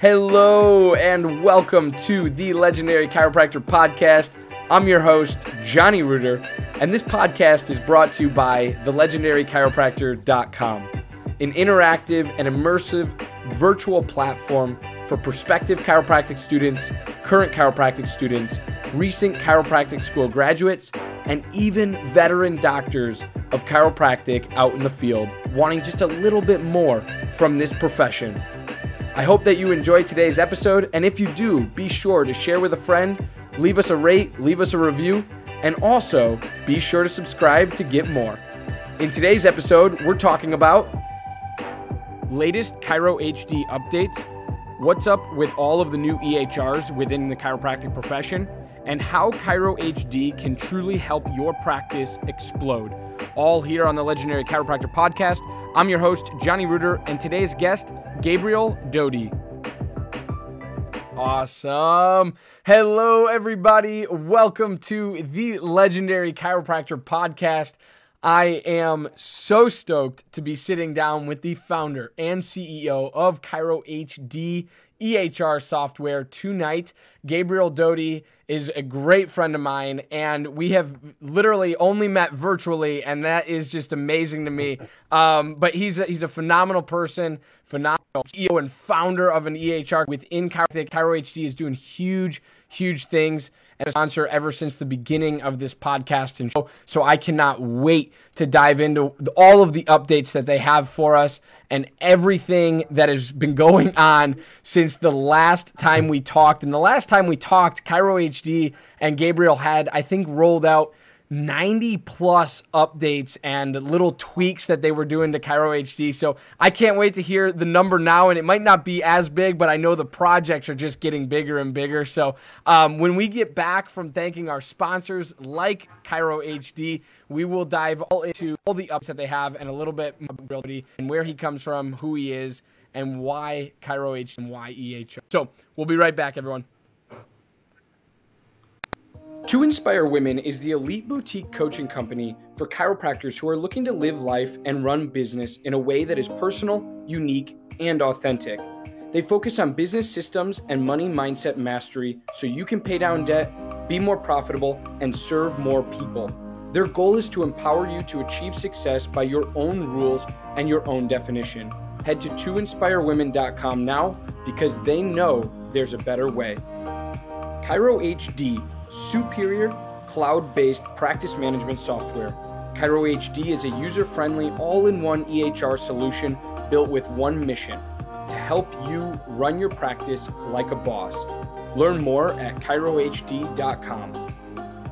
Hello and welcome to the Legendary Chiropractor Podcast. I'm your host, Johnny Reuter, and this podcast is brought to you by thelegendarychiropractor.com, an interactive and immersive virtual platform for prospective chiropractic students, current chiropractic students, recent chiropractic school graduates, and even veteran doctors of chiropractic out in the field wanting just a little bit more from this profession. I hope that you enjoyed today's episode, and if you do, be sure to share with a friend, leave us a rate, leave us a review, and also be sure to subscribe to get more. In today's episode, we're talking about latest Chiro HD updates, what's up with all of the new EHRs within the chiropractic profession, and how Chiro HD can truly help your practice explode. All here on the Legendary Chiropractor Podcast. I'm your host, Johnny Reuter, and today's guest, Gabriel Doty. Awesome. Hello, everybody. Welcome to the Legendary Chiropractor Podcast. I am so stoked to be sitting down with the founder and CEO of Chiro HD EHR software tonight. Gabriel Doty is a great friend of mine, and we have literally only met virtually, and that is just amazing to me. Um, but he's a, he's a phenomenal person, phenomenal CEO and founder of an EHR within Chiro. Chiro HD is doing huge, huge things and a sponsor ever since the beginning of this podcast and show. So I cannot wait to dive into all of the updates that they have for us and everything that has been going on since the last time we talked. And the last time we talked, Chiro HD and Gabriel had, I think, rolled out 90 plus updates and little tweaks that they were doing to Chiro HD. So I can't wait to hear the number now. And it might not be as big, but I know the projects are just getting bigger and bigger. So um, when we get back from thanking our sponsors like Chiro HD, we will dive all into all the ups that they have and a little bit more and where he comes from, who he is, and why Chiro HD and why EHR. So we'll be right back, everyone. To Inspire Women is the elite boutique coaching company for chiropractors who are looking to live life and run business in a way that is personal, unique, and authentic. They focus on business systems and money mindset mastery so you can pay down debt, be more profitable, and serve more people. Their goal is to empower you to achieve success by your own rules and your own definition. Head to toinspirewomen.com now because they know there's a better way. Chiro HD superior cloud based practice management software. Chiro HD is a user friendly, all in one EHR solution built with one mission to help you run your practice like a boss. Learn more at ChiroHD.com.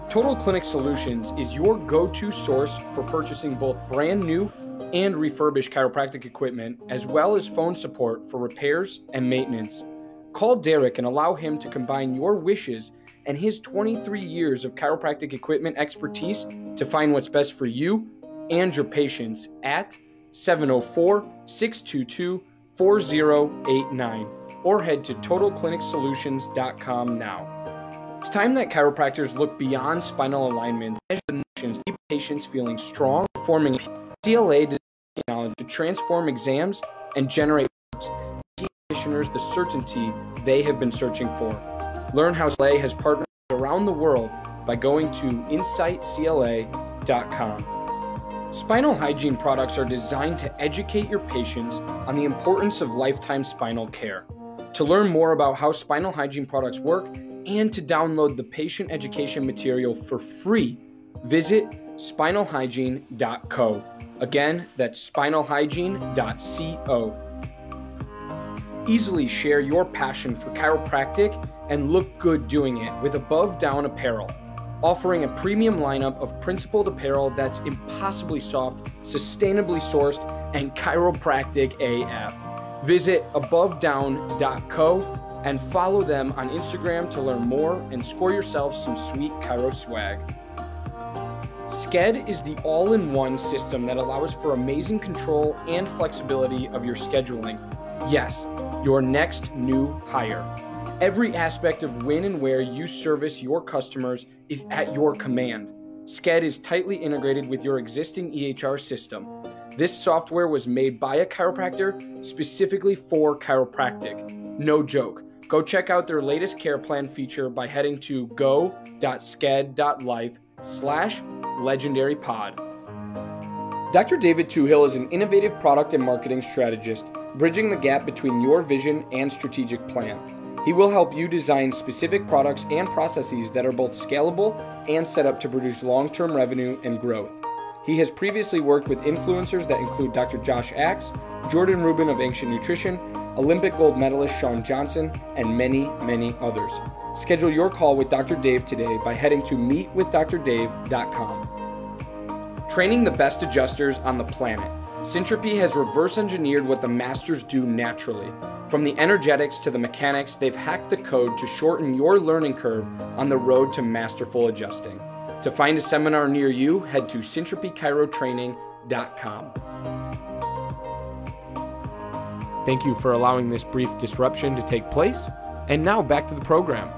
Total Clinic Solutions is your go to source for purchasing both brand new and refurbished chiropractic equipment, as well as phone support for repairs and maintenance. Call Derek and allow him to combine your wishes and his 23 years of chiropractic equipment expertise to find what's best for you and your patients at 704 622 4089 or head to totalclinicsolutions.com now. It's time that chiropractors look beyond spinal alignment, measure the patients feeling strong, performing CLA technology to transform exams and generate the certainty they have been searching for. Learn how CLA has partnered around the world by going to insightcla.com. Spinal hygiene products are designed to educate your patients on the importance of lifetime spinal care. To learn more about how spinal hygiene products work and to download the patient education material for free, visit spinalhygiene.co. Again, that's spinalhygiene.co. Easily share your passion for chiropractic and look good doing it with Above Down Apparel, offering a premium lineup of principled apparel that's impossibly soft, sustainably sourced, and chiropractic AF. Visit abovedown.co and follow them on Instagram to learn more and score yourself some sweet Chiro swag. Sked is the all in one system that allows for amazing control and flexibility of your scheduling. Yes, your next new hire. Every aspect of when and where you service your customers is at your command. Sked is tightly integrated with your existing EHR system. This software was made by a chiropractor specifically for chiropractic. No joke. Go check out their latest care plan feature by heading to go.sked.life slash legendary pod. Dr. David Toohill is an innovative product and marketing strategist, bridging the gap between your vision and strategic plan. He will help you design specific products and processes that are both scalable and set up to produce long term revenue and growth. He has previously worked with influencers that include Dr. Josh Axe, Jordan Rubin of Ancient Nutrition, Olympic gold medalist Shawn Johnson, and many, many others. Schedule your call with Dr. Dave today by heading to meetwithdrdave.com. Training the best adjusters on the planet. Syntropy has reverse engineered what the masters do naturally. From the energetics to the mechanics, they've hacked the code to shorten your learning curve on the road to masterful adjusting. To find a seminar near you, head to syntropychirotraining.com. Thank you for allowing this brief disruption to take place. And now back to the program.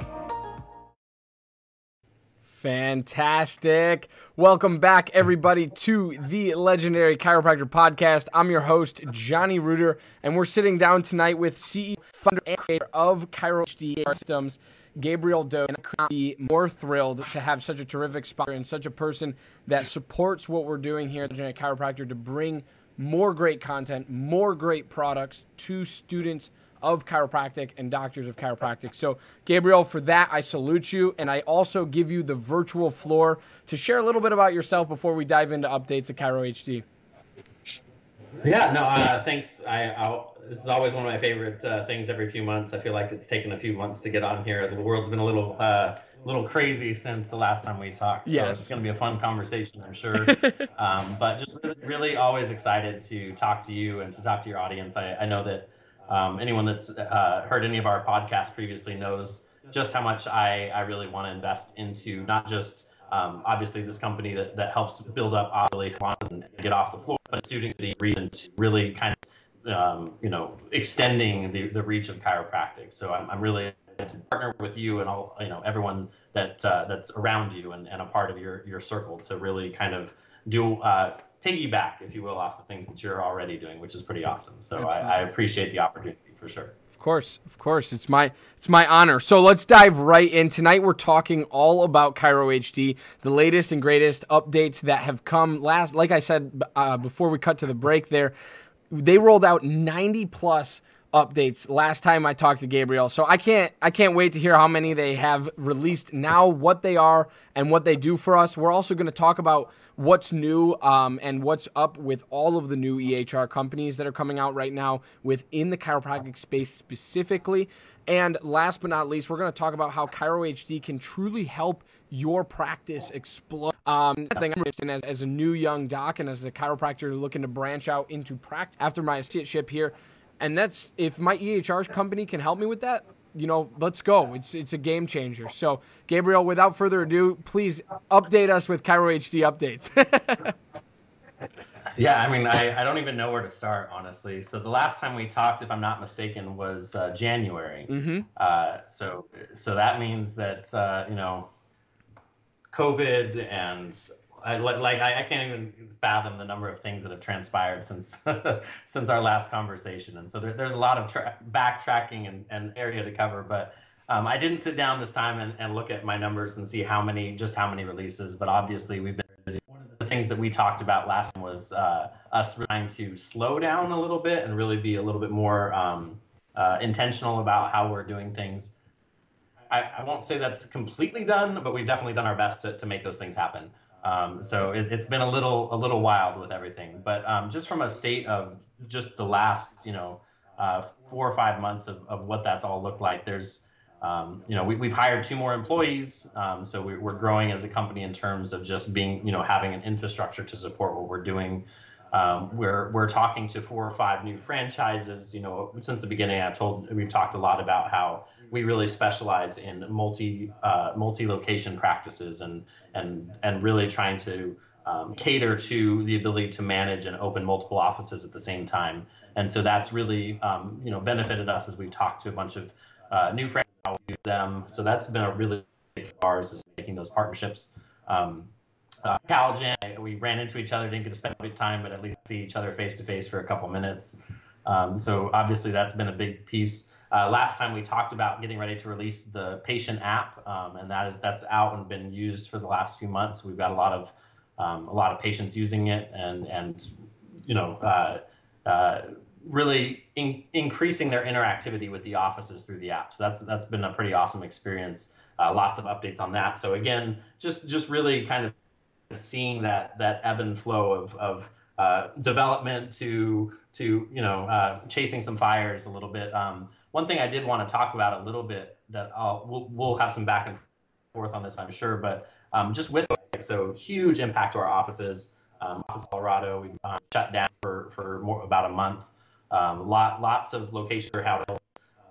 Fantastic. Welcome back, everybody, to the Legendary Chiropractor Podcast. I'm your host, Johnny Reuter, and we're sitting down tonight with CEO, founder, and creator of Chiro HD Systems, Gabriel Doe. And I could be more thrilled to have such a terrific sponsor and such a person that supports what we're doing here at Legendary Chiropractor to bring more great content, more great products to students of chiropractic and doctors of chiropractic. So, Gabriel, for that, I salute you. And I also give you the virtual floor to share a little bit about yourself before we dive into updates at Chiro HD. Yeah, no, uh, thanks. I, I'll, this is always one of my favorite uh, things every few months. I feel like it's taken a few months to get on here. The world's been a little. Uh, little crazy since the last time we talked. So yes. it's going to be a fun conversation, I'm sure. um, but just really, really, always excited to talk to you and to talk to your audience. I, I know that um, anyone that's uh, heard any of our podcasts previously knows just how much I, I really want to invest into not just um, obviously this company that, that helps build up Ollie and get off the floor, but student the reason to really kind of um, you know extending the, the reach of chiropractic. So I'm, I'm really to partner with you and all you know everyone that uh, that's around you and, and a part of your your circle to really kind of do uh, piggyback, if you will, off the things that you're already doing, which is pretty awesome. So I, I, appreciate the opportunity for sure. Of course, of course, it's my it's my honor. So let's dive right in. Tonight we're talking all about Chiro HD, the latest and greatest updates that have come last. Like I said uh, before we cut to the break, there they rolled out 90 plus updates last time I talked to Gabriel. So I can't I can't wait to hear how many they have released now, what they are, and what they do for us. We're also going to talk about what's new um, and what's up with all of the new EHR companies that are coming out right now within the chiropractic space specifically. And last but not least, we're going to talk about how ChiroHD can truly help your practice explode. Um, think I'm as, as a new young doc and as a chiropractor looking to branch out into practice after my associateship here. And that's if my EHR company can help me with that, you know, let's go. It's it's a game changer. So, Gabriel, without further ado, please update us with Chiro HD updates. yeah, I mean, I, I don't even know where to start, honestly. So the last time we talked, if I'm not mistaken, was uh, January. Mm-hmm. Uh, so so that means that uh, you know, COVID and I, like I, I, can't even fathom the number of things that have transpired since since our last conversation, and so there, there's a lot of tra- backtracking and, and area to cover. But um, I didn't sit down this time and, and look at my numbers and see how many just how many releases. But obviously we've been busy. One of the things that we talked about last time was uh, us trying to slow down a little bit and really be a little bit more um, uh, intentional about how we're doing things. I, I won't say that's completely done, but we've definitely done our best to, to make those things happen. Um, so it, has been a little a little wild with everything, but um, just from a state of just the last you know uh, four or five months of, of what that's all looked like. There's um, you know we, have hired two more employees, um, so we, are growing as a company in terms of just being you know having an infrastructure to support what we're doing. Um, we're we're talking to four or five new franchises. You know since the beginning, I've told we've talked a lot about how we really specialize in multi uh, multi location practices and and and really trying to um, cater to the ability to manage and open multiple offices at the same time. And so that's really um, you know benefited us as we've talked to a bunch of uh, new franchises them. So that's been a really big ours is making those partnerships. Um, uh, CalJam, we ran into each other, didn't get to spend a bit of time, but at least see each other face to face for a couple minutes. Um, so obviously that's been a big piece. Uh, last time we talked about getting ready to release the patient app, um, and that is that's out and been used for the last few months. We've got a lot of um, a lot of patients using it, and and you know uh, uh, really in, increasing their interactivity with the offices through the app. So that's that's been a pretty awesome experience. Uh, lots of updates on that. So again, just just really kind of seeing that that ebb and flow of of uh, development to to you know uh, chasing some fires a little bit. Um, one thing I did want to talk about a little bit that I'll, we'll we'll have some back and forth on this, I'm sure, but um, just with so huge impact to our offices. Um, Office Colorado, we uh, shut down for for more about a month. Um, lot lots of locations are held.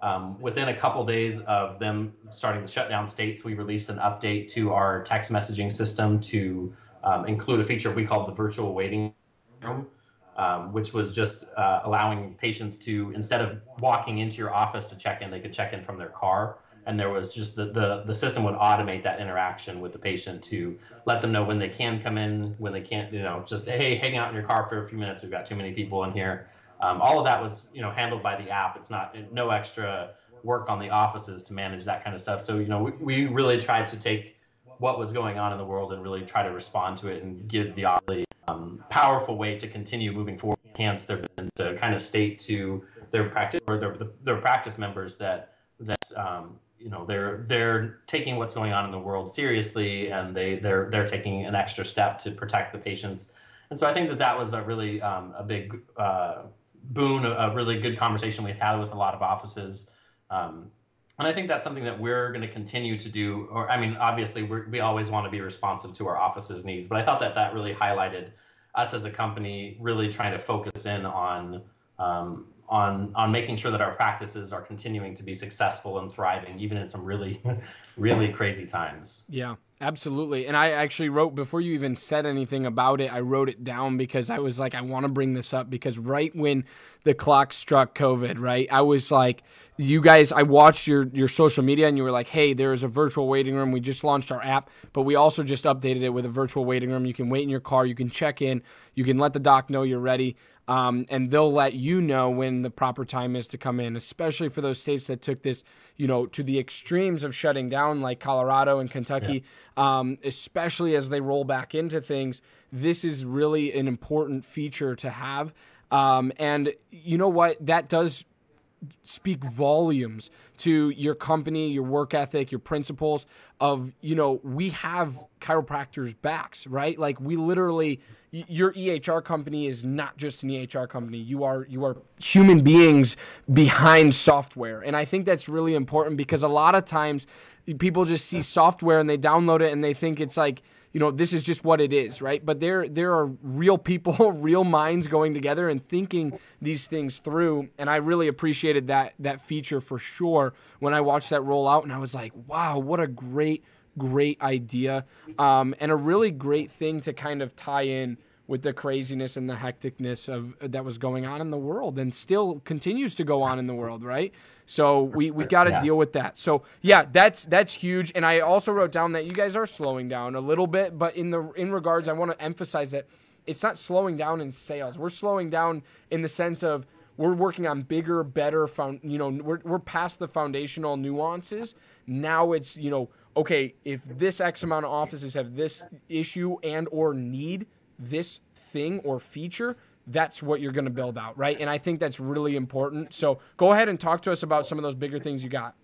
Um, within a couple days of them starting to shut down states, we released an update to our text messaging system to um, include a feature we called the virtual waiting room, um, which was just uh, allowing patients to, instead of walking into your office to check in, they could check in from their car. And there was just the, the, the system would automate that interaction with the patient to let them know when they can come in, when they can't, you know, just, hey, hang out in your car for a few minutes. We've got too many people in here. Um, all of that was, you know, handled by the app. It's not no extra work on the offices to manage that kind of stuff. So, you know, we, we really tried to take what was going on in the world and really try to respond to it and give the really um, powerful way to continue moving forward, enhance their business, to kind of state to their practice or their, their practice members that that um, you know they're they're taking what's going on in the world seriously and they they're they're taking an extra step to protect the patients. And so I think that that was a really um, a big uh, boon, a, really good conversation we had with a lot of offices. Um, and I think that's something that we're going to continue to do. Or, I mean, obviously, we always want to be responsive to our office's needs, but I thought that that really highlighted us as a company really trying to focus in on um, on on making sure that our practices are continuing to be successful and thriving, even in some really, really crazy times. Yeah, absolutely. And I actually wrote before you even said anything about it. I wrote it down because I was like, I want to bring this up because right when the clock struck COVID, right, I was like, you guys, I watched your your social media and you were like, hey, there is a virtual waiting room. We just launched our app, but we also just updated it with a virtual waiting room. You can wait in your car, you can check in, you can let the doc know you're ready um, and they'll let you know when the proper time is to come in, especially for those states that took this, you know, to the extremes of shutting down, like Colorado and Kentucky, yeah. um, especially as they roll back into things. This is really an important feature to have. Um, and you know what? That does speak volumes to your company, your work ethic, your principles of, you know, we have chiropractors backs, right? Like we literally your EHR company is not just an EHR company. You are you are human beings behind software. And I think that's really important because a lot of times people just see software and they download it and they think it's like you know this is just what it is right? But there there are real people real minds going together and thinking these things through and i really appreciated that that feature for sure when i watched that roll out and i was like wow what a great great idea. Um, and a really great thing to kind of tie in with the craziness and the hecticness of that was going on in the world and still continues to go on in the world, right? So we, we got to yeah. deal with that. So yeah, that's that's huge. And I also wrote down that you guys are slowing down a little bit, but in the in regards, I want to emphasize that it's not slowing down in sales. We're slowing down in the sense of we're working on bigger, better found. You know, we're we're past the foundational nuances. Now it's you know okay if this X amount of offices have this issue and or need this thing or feature, that's what you're going to build out, right? And I think that's really important. So go ahead and talk to us about some of those bigger things you got.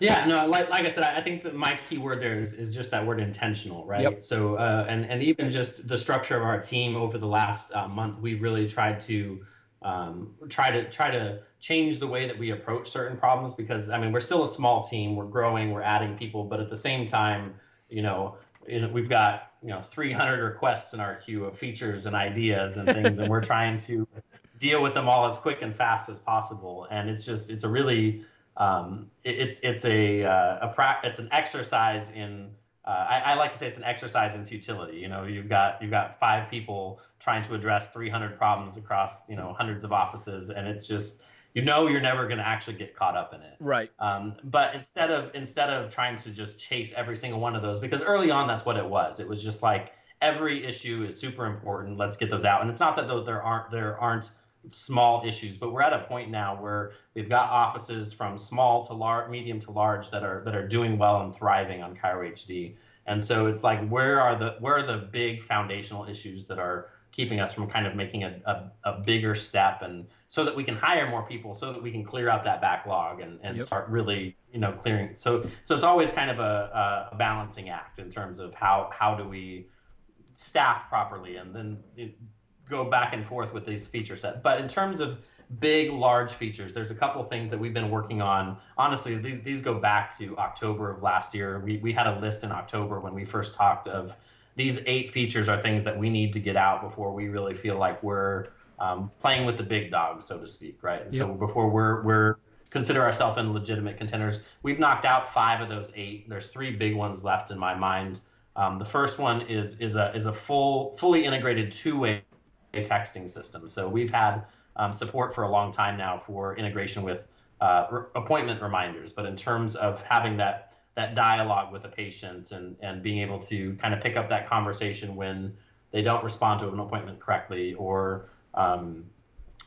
Yeah, no, like, like I said, I think that my key word there is, is just that word intentional, right? Yep. So, uh, and, and even just the structure of our team over the last uh, month, we really tried to um, try to try to change the way that we approach certain problems because I mean we're still a small team, we're growing, we're adding people, but at the same time, you know, you know, we've got you know 300 requests in our queue of features and ideas and things, and we're trying to deal with them all as quick and fast as possible. And it's just it's a really um, it, it's it's a uh, a pra- it's an exercise in uh, I, I, like to say it's an exercise in futility. You know, you've got you've got five people trying to address 300 problems across you know hundreds of offices, and it's just you know you're never going to actually get caught up in it. Right. Um, but instead of instead of trying to just chase every single one of those, because early on that's what it was. It was just like every issue is super important. Let's get those out. And it's not that there aren't there aren't small issues, but we're at a point now where we've got offices from small to large, medium to large that are that are doing well and thriving on Chiro HD. And so it's like where are the where are the big foundational issues that are keeping us from kind of making a, a, a, bigger step and so that we can hire more people so that we can clear out that backlog and, and yep. start really you know clearing. So so it's always kind of a, a balancing act in terms of how how do we staff properly and then go back and forth with these feature set. But in terms of big large features there's a couple things that we've been working on. Honestly these, these go back to october of last year. We, we had a list in october when we first talked of these eight features are things that we need to get out before we really feel like we're um, playing with the big dogs, so to speak, right? Yep. So before we're we're consider ourselves in legitimate contenders, we've knocked out five of those eight. There's three big ones left in my mind. Um, the first one is is a is a full fully integrated two way texting system. So we've had um, support for a long time now for integration with uh, re- appointment reminders, but in terms of having that that dialogue with a patient and and being able to kind of pick up that conversation when they don't respond to an appointment correctly or um,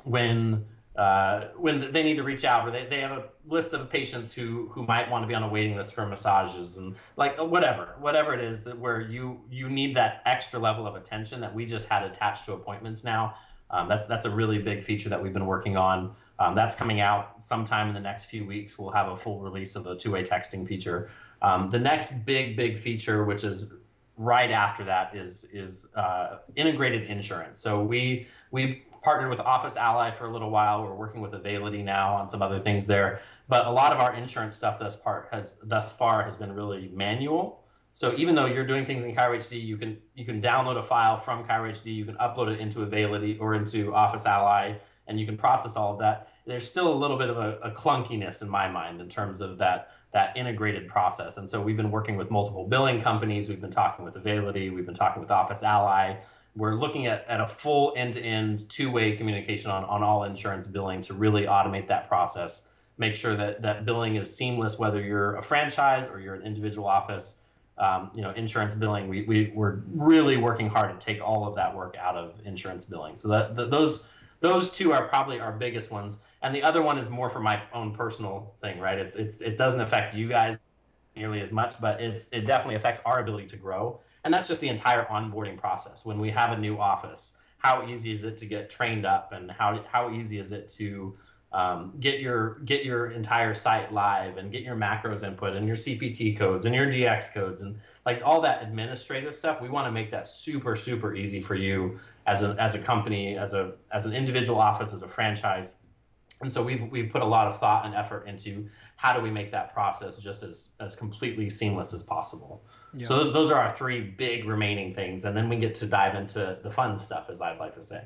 when uh, when they need to reach out or they, they have a list of patients who who might want to be on a waiting list for massages and like whatever whatever it is that where you you need that extra level of attention that we just had attached to appointments now. Um, that's that's a really big feature that we've been working on um, that's coming out sometime in the next few weeks. We'll have a full release of the two-way texting feature. Um, the next big, big feature, which is right after that, is is uh, integrated insurance. So we we've partnered with Office Ally for a little while. We're working with Availity now on some other things there. But a lot of our insurance stuff thus part has thus far has been really manual. So even though you're doing things in Chiro HD, you can you can download a file from Chiro HD, you can upload it into Availity or into Office Ally and you can process all of that. There's still a little bit of a, a clunkiness in my mind in terms of that that integrated process. And so we've been working with multiple billing companies. We've been talking with Availity. We've been talking with Office Ally. We're looking at, at a full end-to-end two-way communication on, on all insurance billing to really automate that process. Make sure that that billing is seamless, whether you're a franchise or you're an individual office. Um, you know, insurance billing. We, we we're really working hard to take all of that work out of insurance billing. So that, that those those two are probably our biggest ones. And the other one is more for my own personal thing right? It's it's it doesn't affect you guys nearly as much but it's it definitely affects our ability to grow. And that's just the entire onboarding process. When we have a new office how easy is it to get trained up and how how easy is it to um, get your get your entire site live and get your macros input and your CPT codes and your DX codes and like all that administrative stuff. We want to make that super super easy for you as a as a company, as a as an individual office, as a franchise. And so we've we've put a lot of thought and effort into how do we make that process just as as completely seamless as possible. Yeah. So those, those are our three big remaining things, and then we get to dive into the fun stuff, as I'd like to say.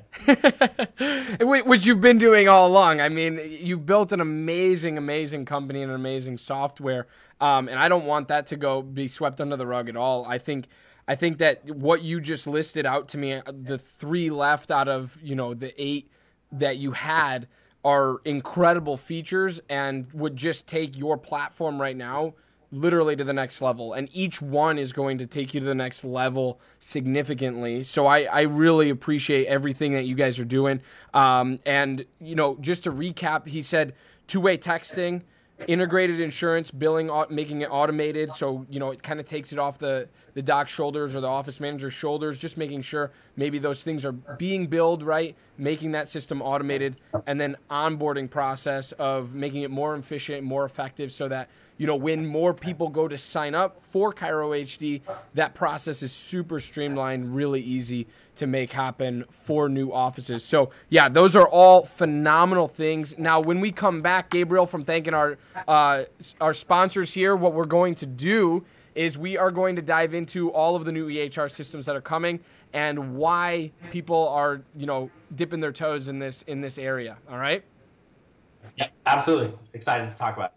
Which you've been doing all along. I mean, you've built an amazing, amazing company and an amazing software, um, and I don't want that to go be swept under the rug at all. I think. I think that what you just listed out to me, the three left out of you know the eight that you had, are incredible features and would just take your platform right now literally to the next level. And each one is going to take you to the next level significantly. So I, I really appreciate everything that you guys are doing. Um, and, you know, just to recap, he said two way texting integrated insurance billing making it automated. So you know it kind of takes it off the the doc's shoulders or the office manager's shoulders just making sure maybe those things are being billed right making that system automated and then onboarding process of making it more efficient more effective so that you know when more people go to sign up for Chiro HD that process is super streamlined really easy to make happen for new offices. So, yeah, those are all phenomenal things. Now, when we come back, Gabriel, from thanking our uh, our sponsors here, what we're going to do is we are going to dive into all of the new EHR systems that are coming and why people are, you know, dipping their toes in this in this area. All right. Yeah, absolutely. Excited to talk about.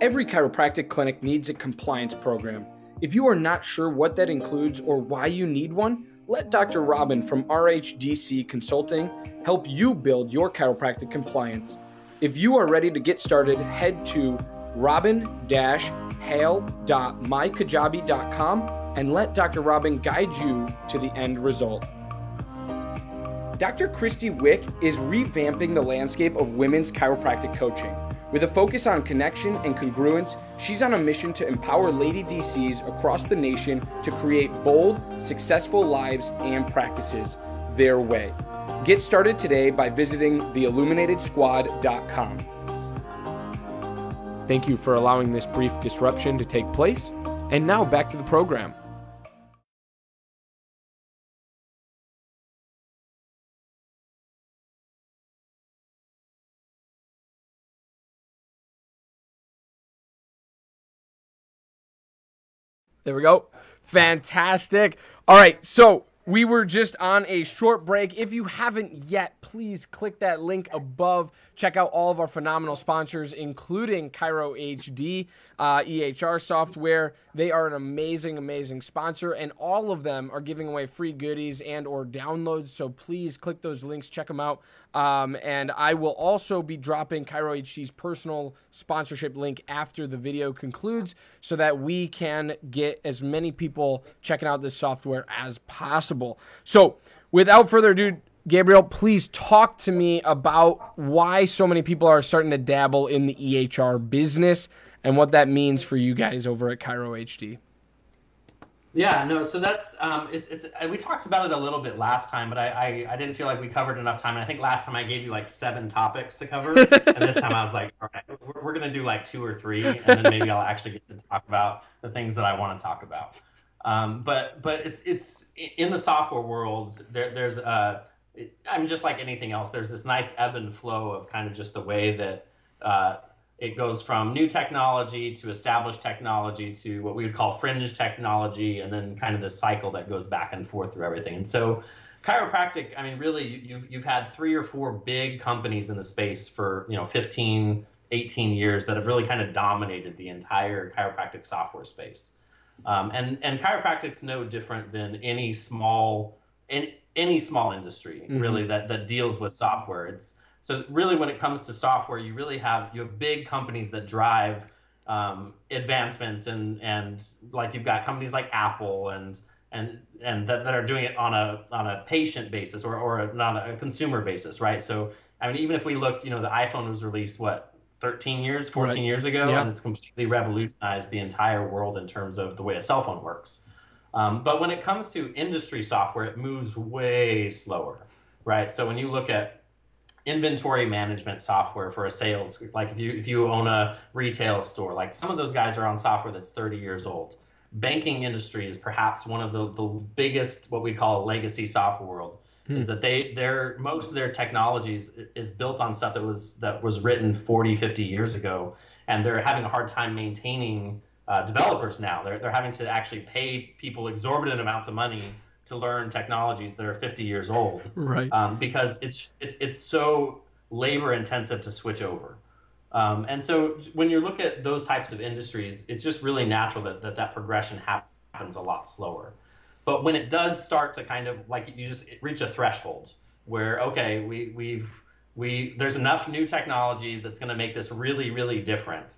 Every chiropractic clinic needs a compliance program. If you are not sure what that includes or why you need one, let Dr. Robin from RHDC Consulting help you build your chiropractic compliance. If you are ready to get started, head to robin-hale.mykajabi.com and let Dr. Robin guide you to the end result. Dr. Christy Wick is revamping the landscape of women's chiropractic coaching. With a focus on connection and congruence, she's on a mission to empower Lady DCs across the nation to create bold, successful lives and practices their way. Get started today by visiting theilluminatedsquad.com. Thank you for allowing this brief disruption to take place. And now back to the program. There we go. Fantastic. All right, so we were just on a short break. If you haven't yet, please click that link above. Check out all of our phenomenal sponsors, including Chiro HD, uh, EHR software. They are an amazing, amazing sponsor, and all of them are giving away free goodies and or downloads. So please click those links, check them out. Um, and I will also be dropping Chiro HD's personal sponsorship link after the video concludes so that we can get as many people checking out this software as possible. So, without further ado, Gabriel, please talk to me about why so many people are starting to dabble in the EHR business and what that means for you guys over at Chiro HD. Yeah, no, so that's um, it's it's uh, we talked about it a little bit last time, but I, I, I didn't feel like we covered enough time. And I think last time I gave you like seven topics to cover, and this time I was like, all right, we're, we're gonna do like two or three, and then maybe I'll actually get to talk about the things that I want to talk about. Um, but but it's it's in the software world there there's uh I mean just like anything else, there's this nice ebb and flow of kind of just the way that uh, it goes from new technology to established technology to what we would call fringe technology, and then kind of this cycle that goes back and forth through everything. And so, chiropractic, I mean, really, you've you've had three or four big companies in the space for you know 15, 18 years that have really kind of dominated the entire chiropractic software space. Um, and and chiropractic's no different than any small in any small industry mm-hmm. really that that deals with software. It's so really, when it comes to software, you really have you have big companies that drive um, advancements, and and like you've got companies like Apple and and and that, that are doing it on a on a patient basis or or a, not a consumer basis, right? So I mean, even if we look, you know, the iPhone was released what 13 years, 14 right. years ago, yeah. and it's completely revolutionized the entire world in terms of the way a cell phone works. Um, but when it comes to industry software, it moves way slower, right? So when you look at inventory management software for a sales like if you if you own a retail store like some of those guys are on software that's 30 years old banking industry is perhaps one of the, the biggest what we call a legacy software world hmm. is that they their most of their technologies is built on stuff that was that was written 40 50 years ago and they're having a hard time maintaining uh, developers now they're, they're having to actually pay people exorbitant amounts of money to learn technologies that are 50 years old. Right. Um, because it's it's it's so labor intensive to switch over. Um, and so when you look at those types of industries, it's just really natural that that, that progression happens a lot slower. But when it does start to kind of like you just reach a threshold where okay, we we've we there's enough new technology that's going to make this really really different.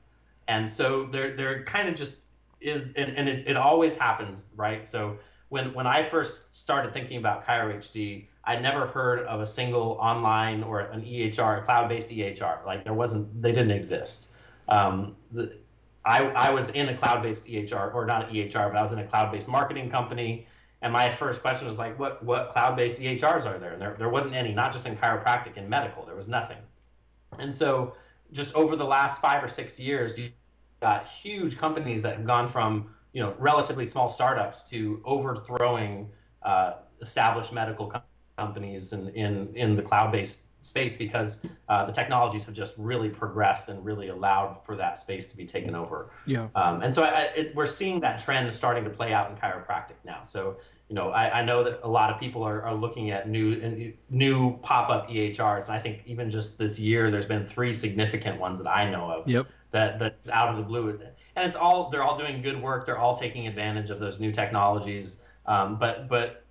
And so there there kind of just is and, and it, it always happens, right? So when when I first started thinking about Chiro HD, I'd never heard of a single online or an EHR, a cloud-based EHR. Like there wasn't, they didn't exist. Um, the, I, I was in a cloud-based EHR, or not an EHR, but I was in a cloud-based marketing company. And my first question was like, what what cloud-based EHRs are there? And there, there wasn't any, not just in chiropractic, in medical, there was nothing. And so just over the last five or six years, you got huge companies that have gone from you know relatively small startups to overthrowing uh, established medical com- companies in, in in the cloud-based space because uh, the technologies have just really progressed and really allowed for that space to be taken over. Yeah. Um, and so I, it, we're seeing that trend starting to play out in chiropractic now. So you know I, I know that a lot of people are, are looking at new new pop-up EHRs. And I think even just this year, there's been three significant ones that I know of. Yep. That that's out of the blue and it's all they're all doing good work. They're all taking advantage of those new technologies. Um, but but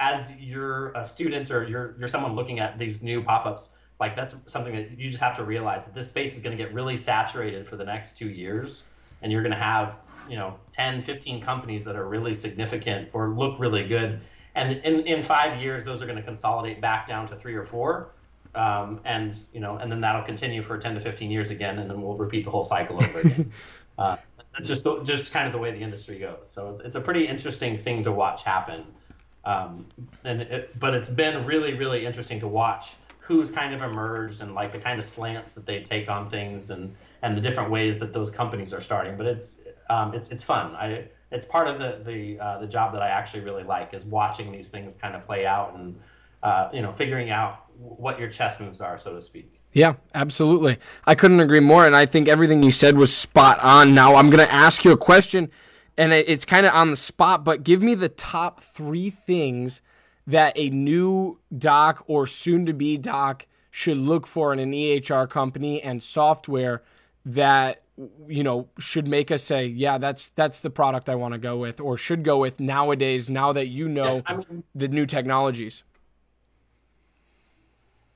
as you're a student or you're you're someone looking at these new pop-ups, like that's something that you just have to realize that this space is going to get really saturated for the next two years, and you're going to have you know 10, 15 companies that are really significant or look really good. and in, in five years, those are going to consolidate back down to three or four. Um, and you know, and then that'll continue for 10 to 15 years again, and then we'll repeat the whole cycle over again. uh, that's just the, just kind of the way the industry goes. So it's, it's a pretty interesting thing to watch happen. Um, and it, but it's been really really interesting to watch who's kind of emerged and like the kind of slants that they take on things and and the different ways that those companies are starting. But it's um, it's it's fun. I it's part of the the uh, the job that I actually really like is watching these things kind of play out and uh, you know figuring out what your chess moves are, so to speak. Yeah, absolutely. I couldn't agree more, and I think everything you said was spot on. Now I'm going to ask you a question, and it's kind of on the spot, but give me the top three things that a new doc or soon to be doc should look for in an EHR company and software that you know should make us say yeah that's that's the product i want to go with or should go with nowadays now that you know yeah, I mean, the new technologies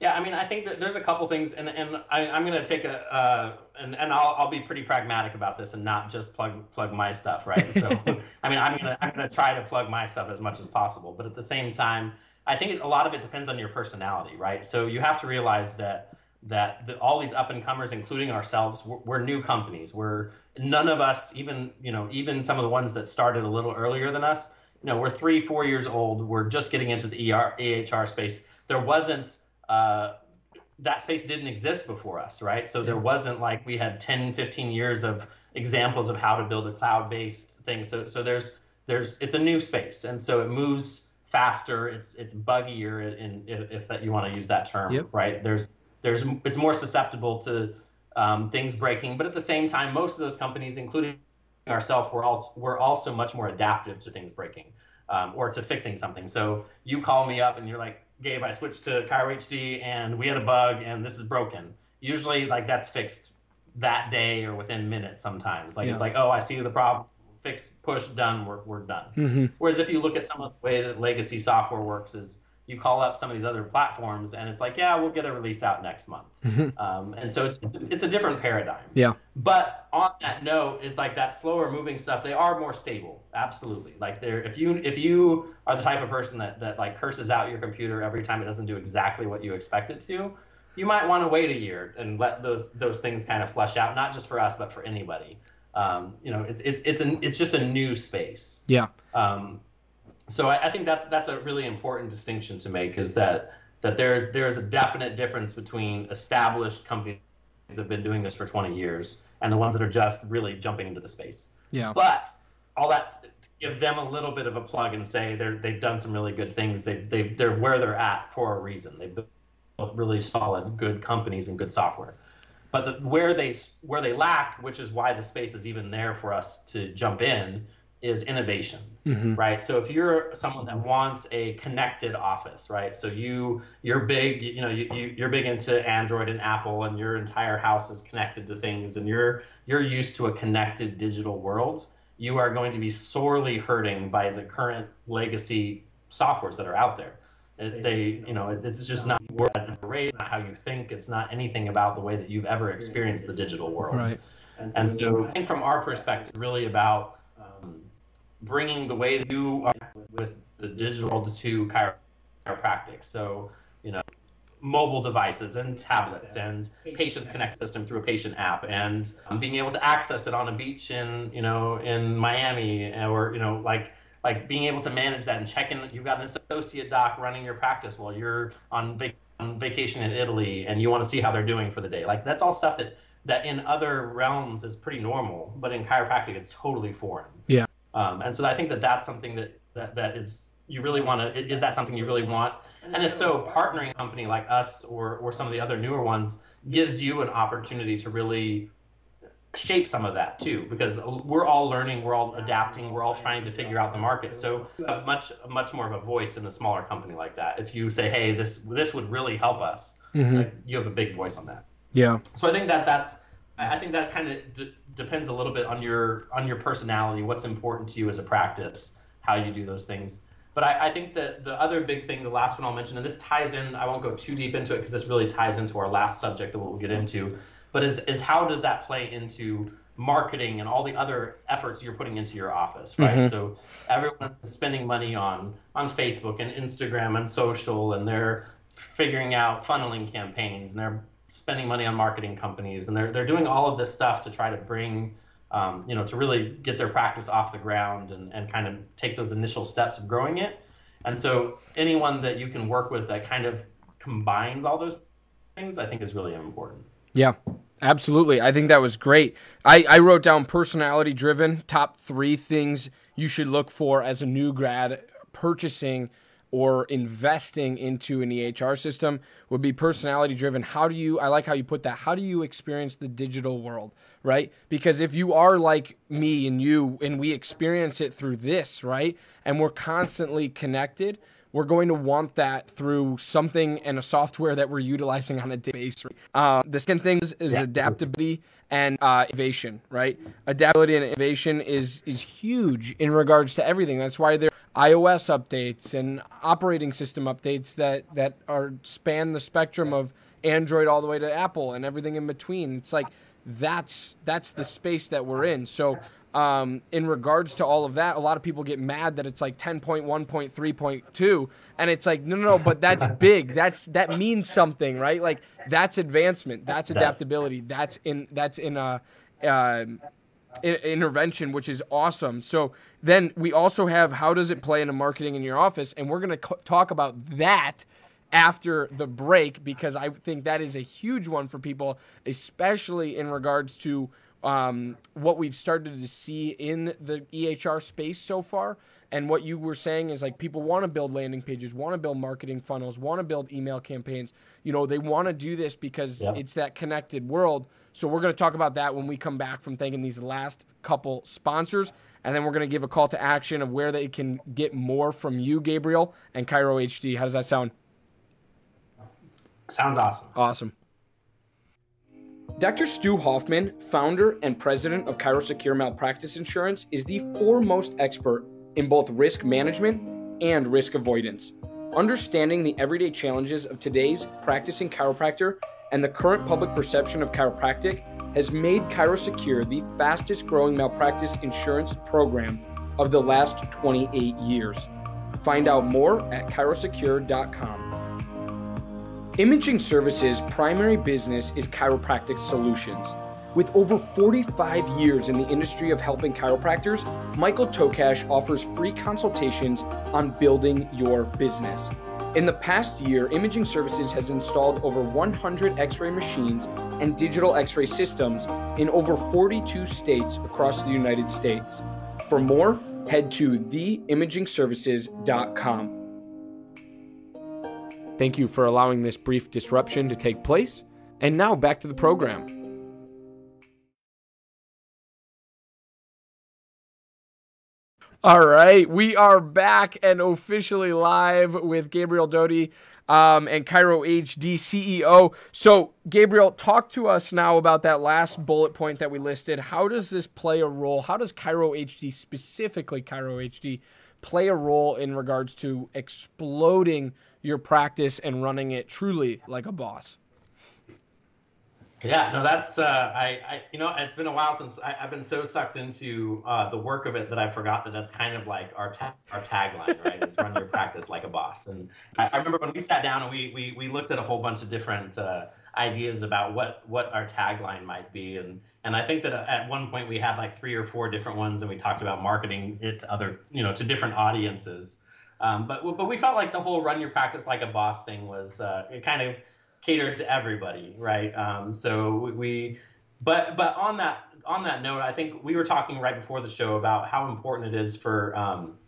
yeah i mean i think that there's a couple things and and I, am going to take a uh, and, and I'll, I'll be pretty pragmatic about this and not just plug plug my stuff right so i mean i'm going to i'm to try to plug my stuff as much as possible but at the same time i think a lot of it depends on your personality right so you have to realize that that the, all these up and comers, including ourselves, we're, we're, new companies. We're none of us, even you know, even some of the ones that started a little earlier than us. You know, we're three, four years old. We're just getting into the ER, EHR space. There wasn't uh, that space didn't exist before us, right? So there wasn't like we had 10, 15 years of examples of how to build a cloud-based thing. So so there's there's it's a new space, and so it moves faster. It's it's buggier, in, in if, if you want to use that term, yep. right? There's there's it's more susceptible to um, things breaking. But at the same time, most of those companies, including ourselves, we're all we're also much more adaptive to things breaking um, or to fixing something. So you call me up and you're like, Gabe, I switched to Chiro HD and we had a bug and this is broken. Usually, like that's fixed that day or within minutes. Sometimes, like yeah. it's like, oh, I see the problem. Fix, push, done. We're, we're done. Mm-hmm. Whereas if you look at some of the way that legacy software works, is you call up some of these other platforms and it's like, yeah, we'll get a release out next month. Mm-hmm. Um, and so it's, it's a different paradigm. Yeah. But on that note, is like that slower moving stuff. They are more stable. Absolutely. Like they're if you if you are the type of person that that like curses out your computer every time it doesn't do exactly what you expect it to, you might want to wait a year and let those those things kind of flush out. Not just for us, but for anybody. Um, you know, it's it's it's an it's just a new space. Yeah. Um, so I, I, think that's that's a really important distinction to make is that that there's there's a definite difference between established companies that have been doing this for 20 years and the ones that are just really jumping into the space. Yeah. But all that to give them a little bit of a plug and say they're they've done some really good things. They they they're where they're at for a reason. They've built really solid, good companies and good software. But the, where they where they lack, which is why the space is even there for us to jump in, is innovation, mm-hmm. right? So if you're someone that wants a connected office, right? So you you're big, you know, you, you you're big into Android and Apple, and your entire house is connected to things, and you're you're used to a connected digital world. You are going to be sorely hurting by the current legacy softwares that are out there. They, you know, it's just not at the rate, not how you think. It's not anything about the way that you've ever experienced the digital world. Right. And so, I think from our perspective, really about bringing the way you are with the digital to chiropractic. So, you know, mobile devices and tablets and patients connect system through a patient app and um, being able to access it on a beach in, you know, in Miami or, you know, like, like being able to manage that and check in. You've got an associate doc running your practice while you're on, vac- on vacation in Italy and you want to see how they're doing for the day. Like that's all stuff that, that in other realms is pretty normal, but in chiropractic, it's totally foreign. Yeah. Um, and so I think that that's something that, that, that is, you really want to, is that something you really want? And if so, partnering a company like us or, or some of the other newer ones gives you an opportunity to really shape some of that too, because we're all learning, we're all adapting, we're all trying to figure out the market. So much, much more of a voice in a smaller company like that. If you say, hey, this, this would really help us, mm-hmm. like, you have a big voice on that. Yeah. So I think that that's, I think that kind of d- depends a little bit on your on your personality, what's important to you as a practice, how you do those things. But I, I think that the other big thing, the last one I'll mention, and this ties in, I won't go too deep into it because this really ties into our last subject that we'll get into, but is, is how does that play into marketing and all the other efforts you're putting into your office, right? Mm-hmm. So everyone's spending money on on Facebook and Instagram and social, and they're figuring out funneling campaigns, and they're spending money on marketing companies, and they're they're doing all of this stuff to try to bring. Um, you know, to really get their practice off the ground and, and kind of take those initial steps of growing it. And so anyone that you can work with that kind of combines all those things, I think is really important. Yeah, Absolutely. I think that was great. I, I wrote down personality driven, top three things you should look for as a new grad purchasing or investing into an EHR system would be personality driven. How do you, I like how you put that, how do you experience the digital world, right? Because if you are like me and you, and we experience it through this, right? And we're constantly connected, we're going to want that through something and a software that we're utilizing on a daily basis. Uh, the second thing is, is yeah. adaptability and uh, innovation, right? Adaptability and innovation is is huge in regards to everything. That's why there iOS updates and operating system updates that that are span the spectrum of Android all the way to Apple and everything in between. It's like that's that's the space that we're in. So um, in regards to all of that, a lot of people get mad that it's like 10.1.3.2, and it's like no, no, no, but that's big. That's that means something, right? Like that's advancement, that's adaptability, that's in that's in a. Uh, intervention, which is awesome. So then we also have how does it play into marketing in your office, and we're going to talk about that after the break because I think that is a huge one for people, especially in regards to um, what we've started to see in the EHR space so far. And what you were saying is like people want to build landing pages, want to build marketing funnels, want to build email campaigns. You know, they want to do this because yeah. it's that connected world. So we're going to talk about that when we come back from thanking these last couple sponsors. And then we're going to give a call to action of where they can get more from you, Gabriel, and Chiro HD. How does that sound? Sounds awesome. Awesome. Dr. Stu Hoffman, founder and president of ChiroSecure Malpractice Insurance, is the foremost expert in both risk management and risk avoidance. Understanding the everyday challenges of today's practicing chiropractor and the current public perception of chiropractic has made ChiroSecure the fastest growing malpractice insurance program of the last 28 years. Find out more at chirosecure.com. Imaging Services' primary business is chiropractic solutions. With over 45 years in the industry of helping chiropractors, Michael Tokash offers free consultations on building your business. In the past year, Imaging Services has installed over 100 x ray machines and digital x ray systems in over 42 states across the United States. For more, head to theimagingservices.com. Thank you for allowing this brief disruption to take place. And now back to the program. All right, we are back and officially live with Gabriel Doty um, and Chiro HD CEO. So, Gabriel, talk to us now about that last bullet point that we listed. How does this play a role? How does Chiro HD, specifically Chiro HD, play a role in regards to exploding your practice and running it truly like a boss. Yeah, no, that's uh, I, I, you know, it's been a while since I, have been so sucked into uh, the work of it that I forgot that that's kind of like our ta- our tagline, right? is run your practice like a boss. And I, I, remember when we sat down and we we, we looked at a whole bunch of different uh, ideas about what what our tagline might be, and and I think that at one point we had like three or four different ones, and we talked about marketing it to other, you know, to different audiences. Um, but but we felt like the whole run your practice like a boss thing was uh, it kind of catered to everybody, right? Um, so we, but but on that on that note, I think we were talking right before the show about how important it is for um,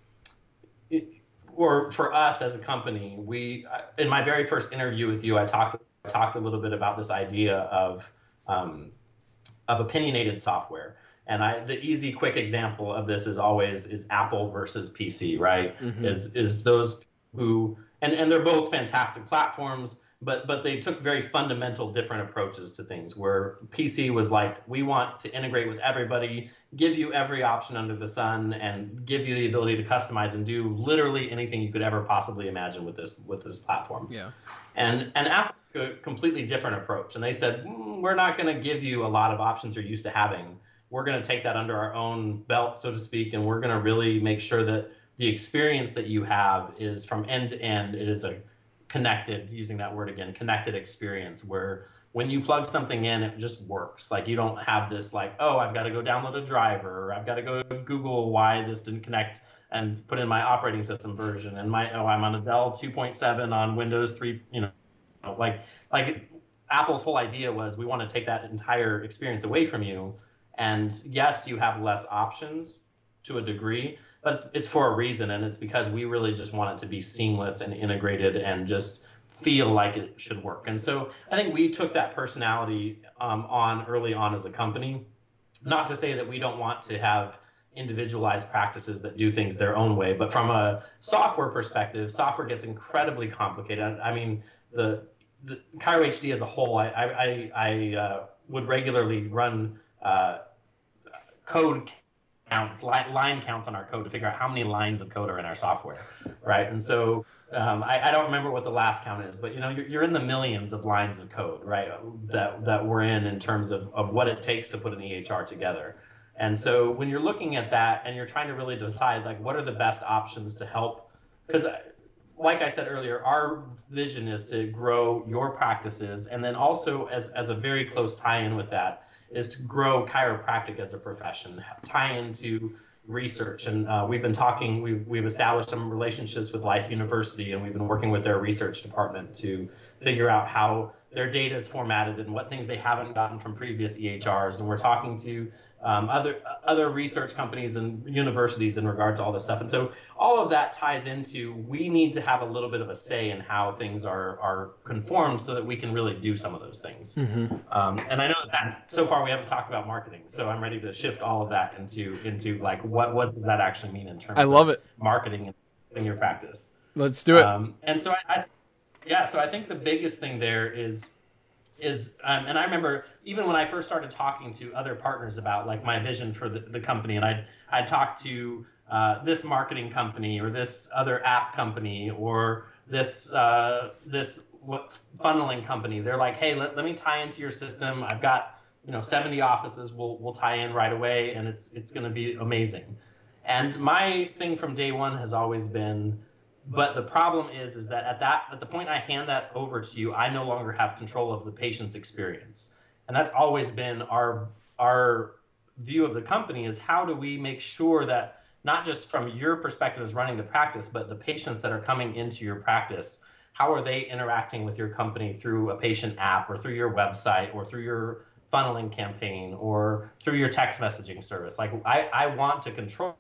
it, or for us as a company. We in my very first interview with you, I talked I talked a little bit about this idea of um, of opinionated software. And I, the easy, quick example of this is always is Apple versus PC, right? Mm-hmm. Is is those who and and they're both fantastic platforms, but but they took very fundamental different approaches to things. Where PC was like, we want to integrate with everybody, give you every option under the sun, and give you the ability to customize and do literally anything you could ever possibly imagine with this with this platform. Yeah. And and Apple took a completely different approach, and they said, mm, we're not going to give you a lot of options you're used to having we're going to take that under our own belt, so to speak, and we're going to really make sure that the experience that you have is from end to end. It is a connected, using that word again, connected experience where when you plug something in, it just works. Like you don't have this like, oh, I've got to go download a driver, or I've got to go Google why this didn't connect and put in my operating system version and my oh, I'm on a Dell 2.7 on Windows 3, you know, like like Apple's whole idea was we want to take that entire experience away from you. And yes, you have less options to a degree, but it's, it's for a reason, and it's because we really just want it to be seamless and integrated and just feel like it should work. And so I think we took that personality um, on early on as a company. Not to say that we don't want to have individualized practices that do things their own way, but from a software perspective, software gets incredibly complicated. I mean, the, the Chiro HD as a whole, I, I, I uh, would regularly run uh, code counts, line counts on our code to figure out how many lines of code are in our software, right? And so um, I, I, don't remember what the last count is, but you know, you're, you're, in the millions of lines of code, right? That that we're in in terms of, of what it takes to put an EHR together. And so when you're looking at that and you're trying to really decide like what are the best options to help, because like I said earlier, our vision is to grow your practices, and then also as as a very close tie-in with that is to grow chiropractic as a profession, tie into research. And uh, we've been talking, we've, we've established some relationships with Life University, and we've been working with their research department to figure out how their data is formatted and what things they haven't gotten from previous EHRs. And we're talking to um, other other research companies and universities in regard to all this stuff. And so all of that ties into we need to have a little bit of a say in how things are are conformed so that we can really do some of those things. Mm-hmm. Um, and I know that so far we haven't talked about marketing, so I'm ready to shift all of that into into like what what does that actually mean in terms I love of it. marketing in your practice. Let's do it. Um, and so I, I yeah, so I think the biggest thing there is is um, and I remember even when I first started talking to other partners about like my vision for the, the company and I'd I'd talk to uh, this marketing company or this other app company or this uh, this funneling company. They're like hey let, let me tie into your system. I've got you know 70 offices. We'll we'll tie in right away and it's it's going to be amazing. And my thing from day one has always been but the problem is, is that at that at the point I hand that over to you, I no longer have control of the patient's experience, and that's always been our our view of the company is how do we make sure that not just from your perspective as running the practice, but the patients that are coming into your practice, how are they interacting with your company through a patient app or through your website or through your funneling campaign or through your text messaging service? Like I, I want to control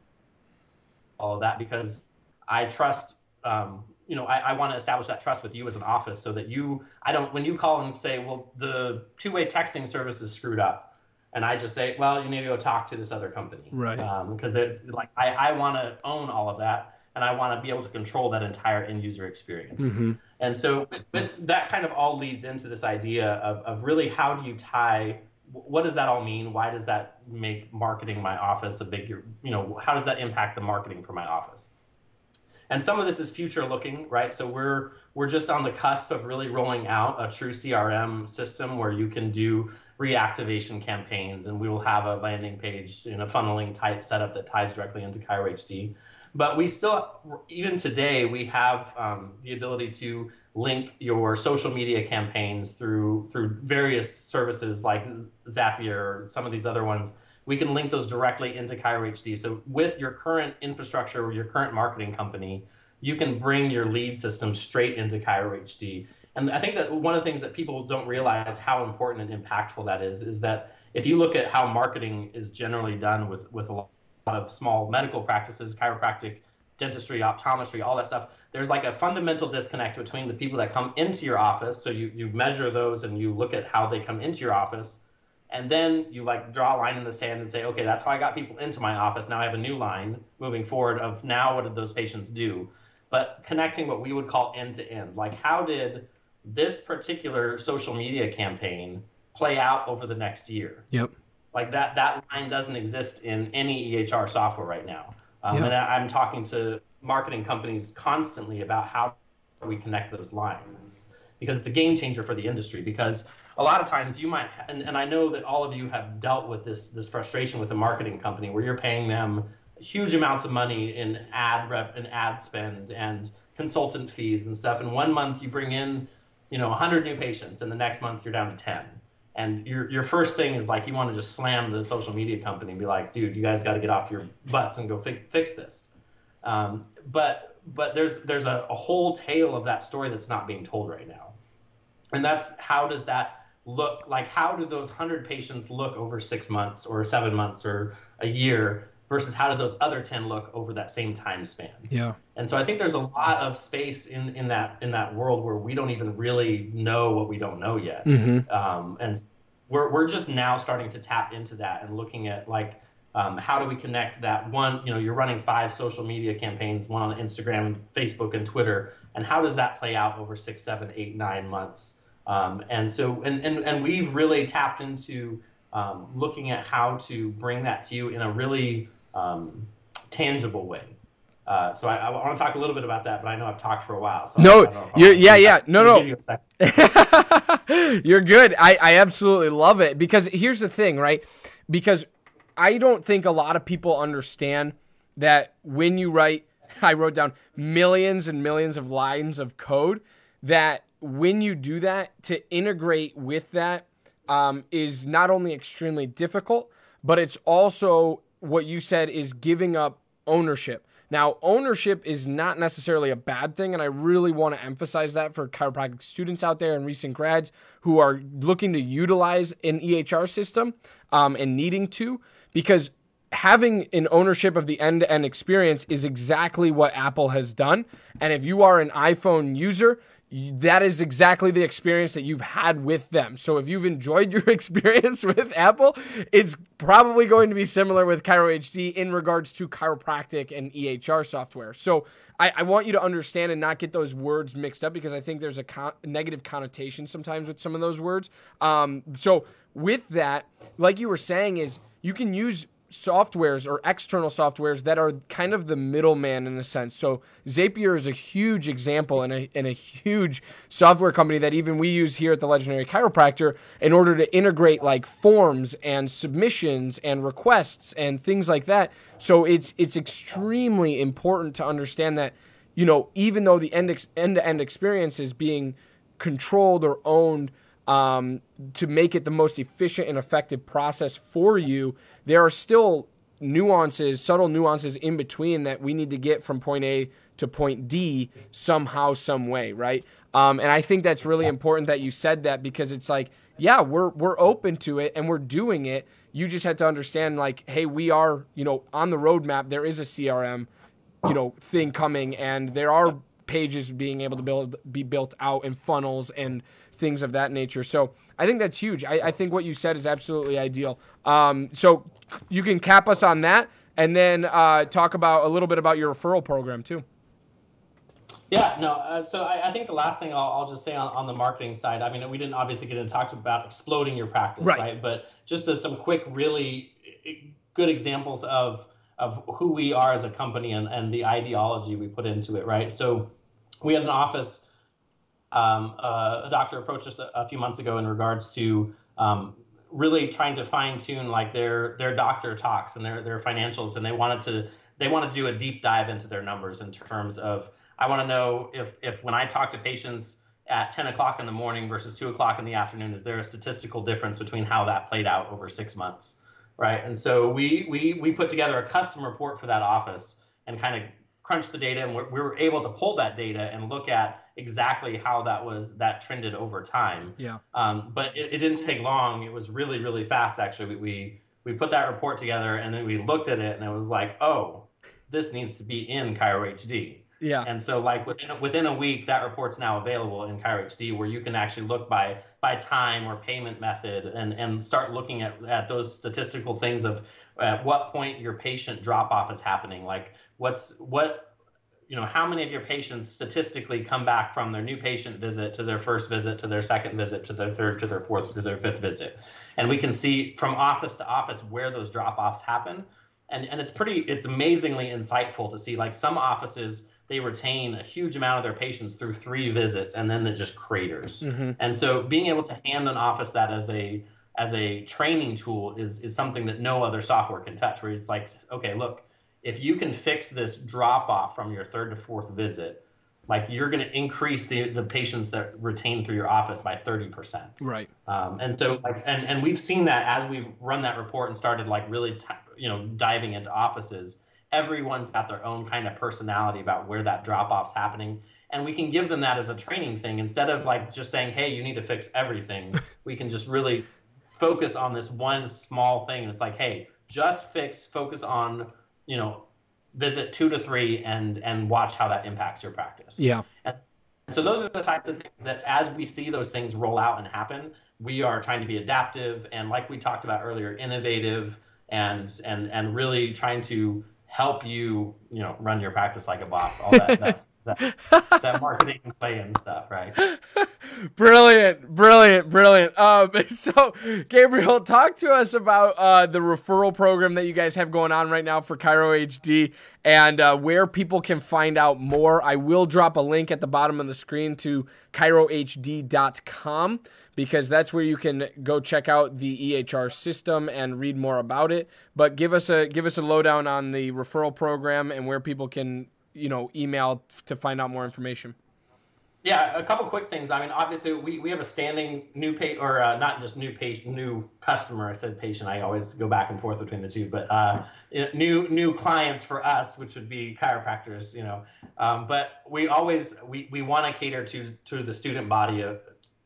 all of that because I trust um, you know, I, I want to establish that trust with you as an office so that you, I don't, when you call and say, well, the two-way texting service is screwed up, and I just say, well, you need to go talk to this other company, right? Because um, like I, I want to own all of that, and I want to be able to control that entire end user experience. Mm-hmm. And so with, with, that kind of all leads into this idea of, of really how do you tie what does that all mean? Why does that make marketing my office a big, you know, how does that impact the marketing for my office? And some of this is future looking, right? So we're we're just on the cusp of really rolling out a true CRM system where you can do reactivation campaigns, and we will have a landing page in a funneling type setup that ties directly into Chiro HD. But we still, even today, we have um, the ability to link your social media campaigns through through various services like Zapier or some of these other ones we can link those directly into Chiro HD. So with your current infrastructure or your current marketing company, you can bring your lead system straight into Chiro HD. And I think that one of the things that people don't realize how important and impactful that is is that if you look at how marketing is generally done with with a lot of small medical practices, chiropractic, dentistry, optometry, all that stuff, there's like a fundamental disconnect between the people that come into your office. So you, you measure those and you look at how they come into your office and then you like draw a line in the sand and say okay that's how i got people into my office. Now i have a new line moving forward of now what did those patients do? But connecting what we would call end to end like how did this particular social media campaign play out over the next year? Yep. Like that that line doesn't exist in any ehr software right now. Um, yep. and i'm talking to marketing companies constantly about how we connect those lines because it's a game changer for the industry because a lot of times you might and, and i know that all of you have dealt with this this frustration with a marketing company where you're paying them huge amounts of money in ad rep and ad spend and consultant fees and stuff. And one month you bring in you know 100 new patients and the next month you're down to 10 and your your first thing is like you want to just slam the social media company and be like dude you guys got to get off your butts and go fi- fix this. Um, but but there's there's a, a whole tale of that story that's not being told right now. And that's how does that look like how do those 100 patients look over six months or seven months or a year versus how do those other 10 look over that same time span? Yeah. And so i think there's a lot of space in in that in that world where we don't even really know what we don't know yet. Mm-hmm. um, and we're, we're just now starting to tap into that and looking at like um, how do we connect that one you know you're running five social media campaigns one on instagram and facebook and twitter and how does that play out over six seven eight nine months um, and so, and, and, and we've really tapped into um, looking at how to bring that to you in a really um, tangible way. Uh, so I, I want to talk a little bit about that, but I know I've talked for a while. So no, you're, yeah, yeah, no, no, you're good. I, I absolutely love it because here's the thing, right? Because I don't think a lot of people understand that when you write, I wrote down millions and millions of lines of code that when you do that, to integrate with that um, is not only extremely difficult, but it's also what you said is giving up ownership. Now, ownership is not necessarily a bad thing, and I really want to emphasize that for chiropractic students out there and recent grads who are looking to utilize an EHR system um, and needing to, because having an ownership of the end to end experience is exactly what Apple has done. And if you are an iPhone user, that is exactly the experience that you've had with them. So if you've enjoyed your experience with Apple, it's probably going to be similar with Chiro HD in regards to chiropractic and EHR software. So I, I want you to understand and not get those words mixed up because I think there's a con- negative connotation sometimes with some of those words. Um, so with that, like you were saying, is you can use softwares or external softwares that are kind of the middleman in a sense. So Zapier is a huge example and a, and a huge software company that even we use here at the Legendary Chiropractor in order to integrate like forms and submissions and requests and things like that. So it's it's extremely important to understand that you know even though the end end to end experience is being controlled or owned um, to make it the most efficient and effective process for you, there are still nuances, subtle nuances in between that we need to get from point A to point D somehow, some way, right? Um, and I think that's really important that you said that because it's like, yeah, we're we're open to it and we're doing it. You just have to understand, like, hey, we are, you know, on the roadmap. There is a CRM, you know, thing coming, and there are pages being able to build be built out and funnels and things of that nature. So I think that's huge. I, I think what you said is absolutely ideal. Um, so you can cap us on that and then uh, talk about a little bit about your referral program too. Yeah, no. Uh, so I, I, think the last thing I'll, I'll just say on, on, the marketing side, I mean, we didn't obviously get into talk about exploding your practice, right? right? But just as some quick, really good examples of of who we are as a company and, and the ideology we put into it, right? So we had an office um, uh, a doctor approached us a, a, few months ago in regards to um, really trying to fine tune like their their doctor talks and their their financials, and they wanted to they want to do a deep dive into their numbers in terms of I want to know if if when I talk to patients at 10 o'clock in the morning versus 2 o'clock in the afternoon, is there a statistical difference between how that played out over six months, right? And so we we we put together a custom report for that office and kind of crunched the data, and we were able to pull that data and look at exactly how that was that trended over time. Yeah. Um, but it, it, didn't take long. It was really really fast actually. We, we we put that report together and then we looked at it and it was like, oh, this needs to be in Chiro HD. Yeah. And so like within within a week, that report's now available in Chiro HD, where you can actually look by by time or payment method and and start looking at at those statistical things of at what point your patient drop off is happening. Like what's what you know how many of your patients statistically come back from their new patient visit to their first visit to their second visit to their third to their fourth to their fifth visit and we can see from office to office where those drop offs happen and and it's pretty it's amazingly insightful to see like some offices they retain a huge amount of their patients through three visits and then it just craters. Mm-hmm. And so being able to hand an office that as a as a training tool is is something that no other software can touch where it's like okay look if you can fix this drop off from your third to fourth visit like you're going to increase the the patients that retain through your office by 30% right um, and so like and and we've seen that as we've run that report and started like really t- you know diving into offices everyone's got their own kind of personality about where that drop off's happening and we can give them that as a training thing instead of like just saying hey you need to fix everything we can just really focus on this one small thing. And it's like, hey, just fix, focus on, you know, visit two to three and and watch how that impacts your practice. Yeah. And so those are the types of things that as we see those things roll out and happen, we are trying to be adaptive and like we talked about earlier, innovative and and and really trying to help you, you know, run your practice like a boss. All that that, that marketing play and stuff, right? brilliant, brilliant, brilliant. Um, so Gabriel, talk to us about uh, the referral program that you guys have going on right now for Chiro HD and uh, where people can find out more. I will drop a link at the bottom of the screen to chirohd.com because that's where you can go check out the EHR system and read more about it. But give us a give us a lowdown on the referral program and where people can you know email to find out more information. Yeah, a couple quick things. I mean, obviously, we, we have a standing new pay or uh, not just new patient, new customer. I said patient. I always go back and forth between the two, but uh, new new clients for us, which would be chiropractors. You know, um, but we always we, we want to cater to to the student body of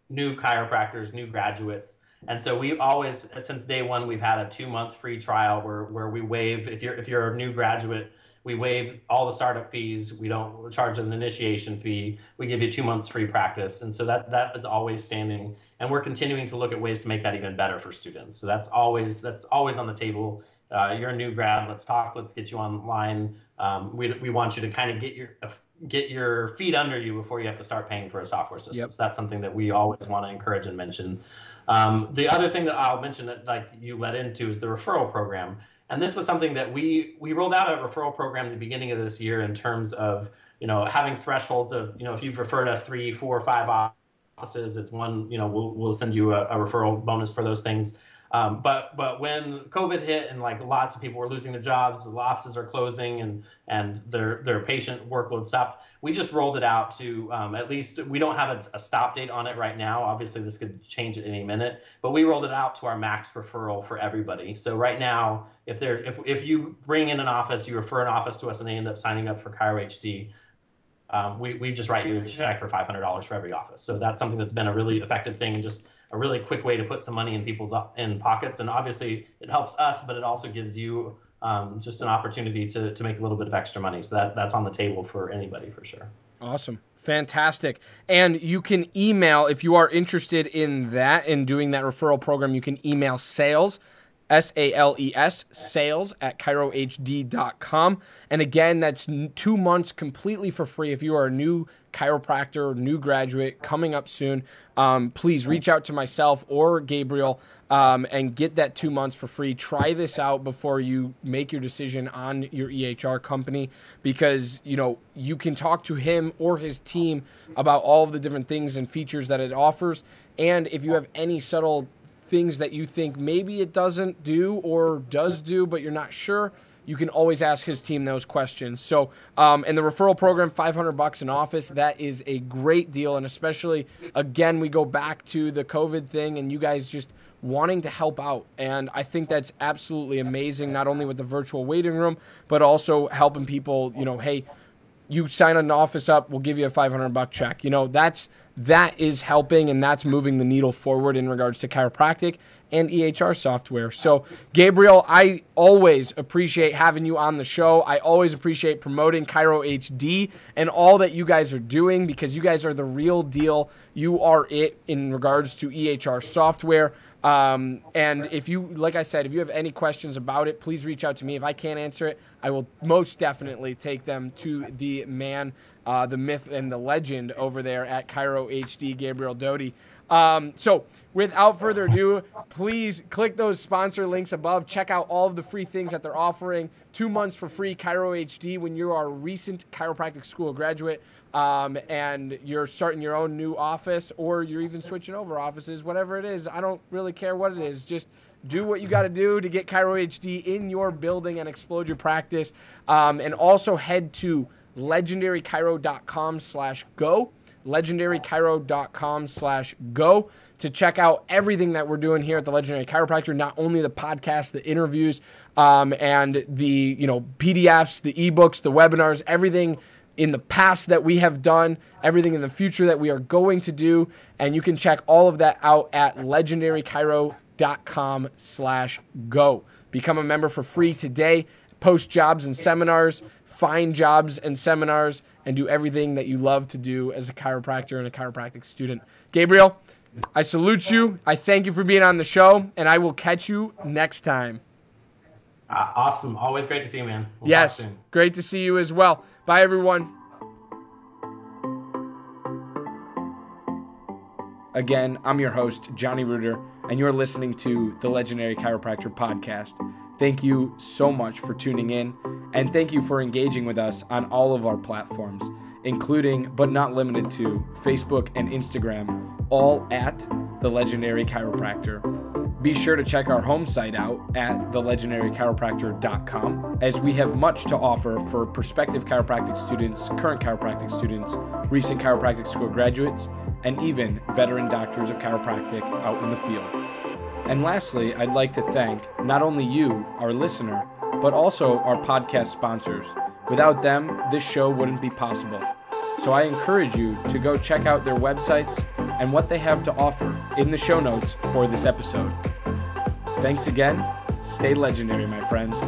new chiropractors, new graduates. And so we always, since day one, we've had a two month free trial where, where we waive if you're if you're a new graduate, we waive all the startup fees. We don't charge an initiation fee. We give you two months free practice, and so that that is always standing. And we're continuing to look at ways to make that even better for students. So that's always that's always on the table. Uh, you're a new grad. Let's talk. Let's get you online. Um, we we want you to kind of get your get your feet under you before you have to start paying for a software system. Yep. So that's something that we always want to encourage and mention. Um, the other thing that I'll mention that like you led into is the referral program. And this was something that we we rolled out a referral program at the beginning of this year in terms of you know having thresholds of you know if you've referred us three, four, five offices, it's one you know we'll we'll send you a, a referral bonus for those things. Um, but but when COVID hit and like lots of people were losing their jobs, the offices are closing and and their their patient workload stopped. We just rolled it out to um, at least we don't have a, a, stop date on it right now. Obviously, this could change at any minute, but we rolled it out to our max referral for everybody. So right now, if there if if you bring in an office, you refer an office to us, and they end up signing up for Chiro HD. Um, we, we just write you a check for $500 for every office. So that's something that's been a really effective thing just a really quick way to put some money in people's in pockets. And obviously, it helps us, but it also gives you um, just an opportunity to to make a little bit of extra money. So that that's on the table for anybody for sure. Awesome. Fantastic. And you can email, if you are interested in that and doing that referral program, you can email sales, S A L E S, sales at chirohd.com. And again, that's two months completely for free if you are a new chiropractor, new graduate coming up soon, um, please reach out to myself or Gabriel um, and get that two months for free. Try this out before you make your decision on your EHR company because you know you can talk to him or his team about all of the different things and features that it offers. And if you have any subtle things that you think maybe it doesn't do or does do, but you're not sure you can always ask his team those questions. So, um, and the referral program, 500 bucks in office, that is a great deal. And especially, again, we go back to the COVID thing and you guys just wanting to help out. And I think that's absolutely amazing, not only with the virtual waiting room, but also helping people, you know, hey, you sign an office up, we'll give you a 500 buck check. You know, that's that is helping and that's moving the needle forward in regards to chiropractic and EHR software. So, Gabriel, I always appreciate having you on the show. I always appreciate promoting Chiro HD and all that you guys are doing because you guys are the real deal. You are it in regards to EHR software. Um, and if you, like I said, if you have any questions about it, please reach out to me. If I can't answer it, I will most definitely take them to the man uh, the myth and the legend over there at Chiro HD, Gabriel Doty. Um, so, without further ado, please click those sponsor links above. Check out all of the free things that they're offering. Two months for free Chiro HD when you are a recent chiropractic school graduate um, and you're starting your own new office or you're even switching over offices, whatever it is. I don't really care what it is. Just do what you got to do to get Chiro HD in your building and explode your practice. Um, and also head to legendarychiro.com slash go legendarychiro.com slash go to check out everything that we're doing here at the Legendary Chiropractor, not only the podcast, the interviews, um, and the you know PDFs, the ebooks, the webinars, everything in the past that we have done, everything in the future that we are going to do, and you can check all of that out at legendarychiro.com slash go. Become a member for free today. Post jobs and seminars, find jobs and seminars, and do everything that you love to do as a chiropractor and a chiropractic student. Gabriel, I salute you. I thank you for being on the show, and I will catch you next time. Uh, awesome. Always great to see you, man. We'll yes, great to see you as well. Bye, everyone. Again, I'm your host, Johnny Reuter, and you're listening to the Legendary Chiropractor Podcast. Thank you so much for tuning in, and thank you for engaging with us on all of our platforms, including but not limited to Facebook and Instagram, all at The Legendary Chiropractor. Be sure to check our home site out at thelegendarychiropractor.com as we have much to offer for prospective chiropractic students, current chiropractic students, recent chiropractic school graduates, and even veteran doctors of chiropractic out in the field. And lastly, I'd like to thank not only you, our listener, but also our podcast sponsors. Without them, this show wouldn't be possible. So I encourage you to go check out their websites and what they have to offer in the show notes for this episode. Thanks again. Stay legendary, my friends.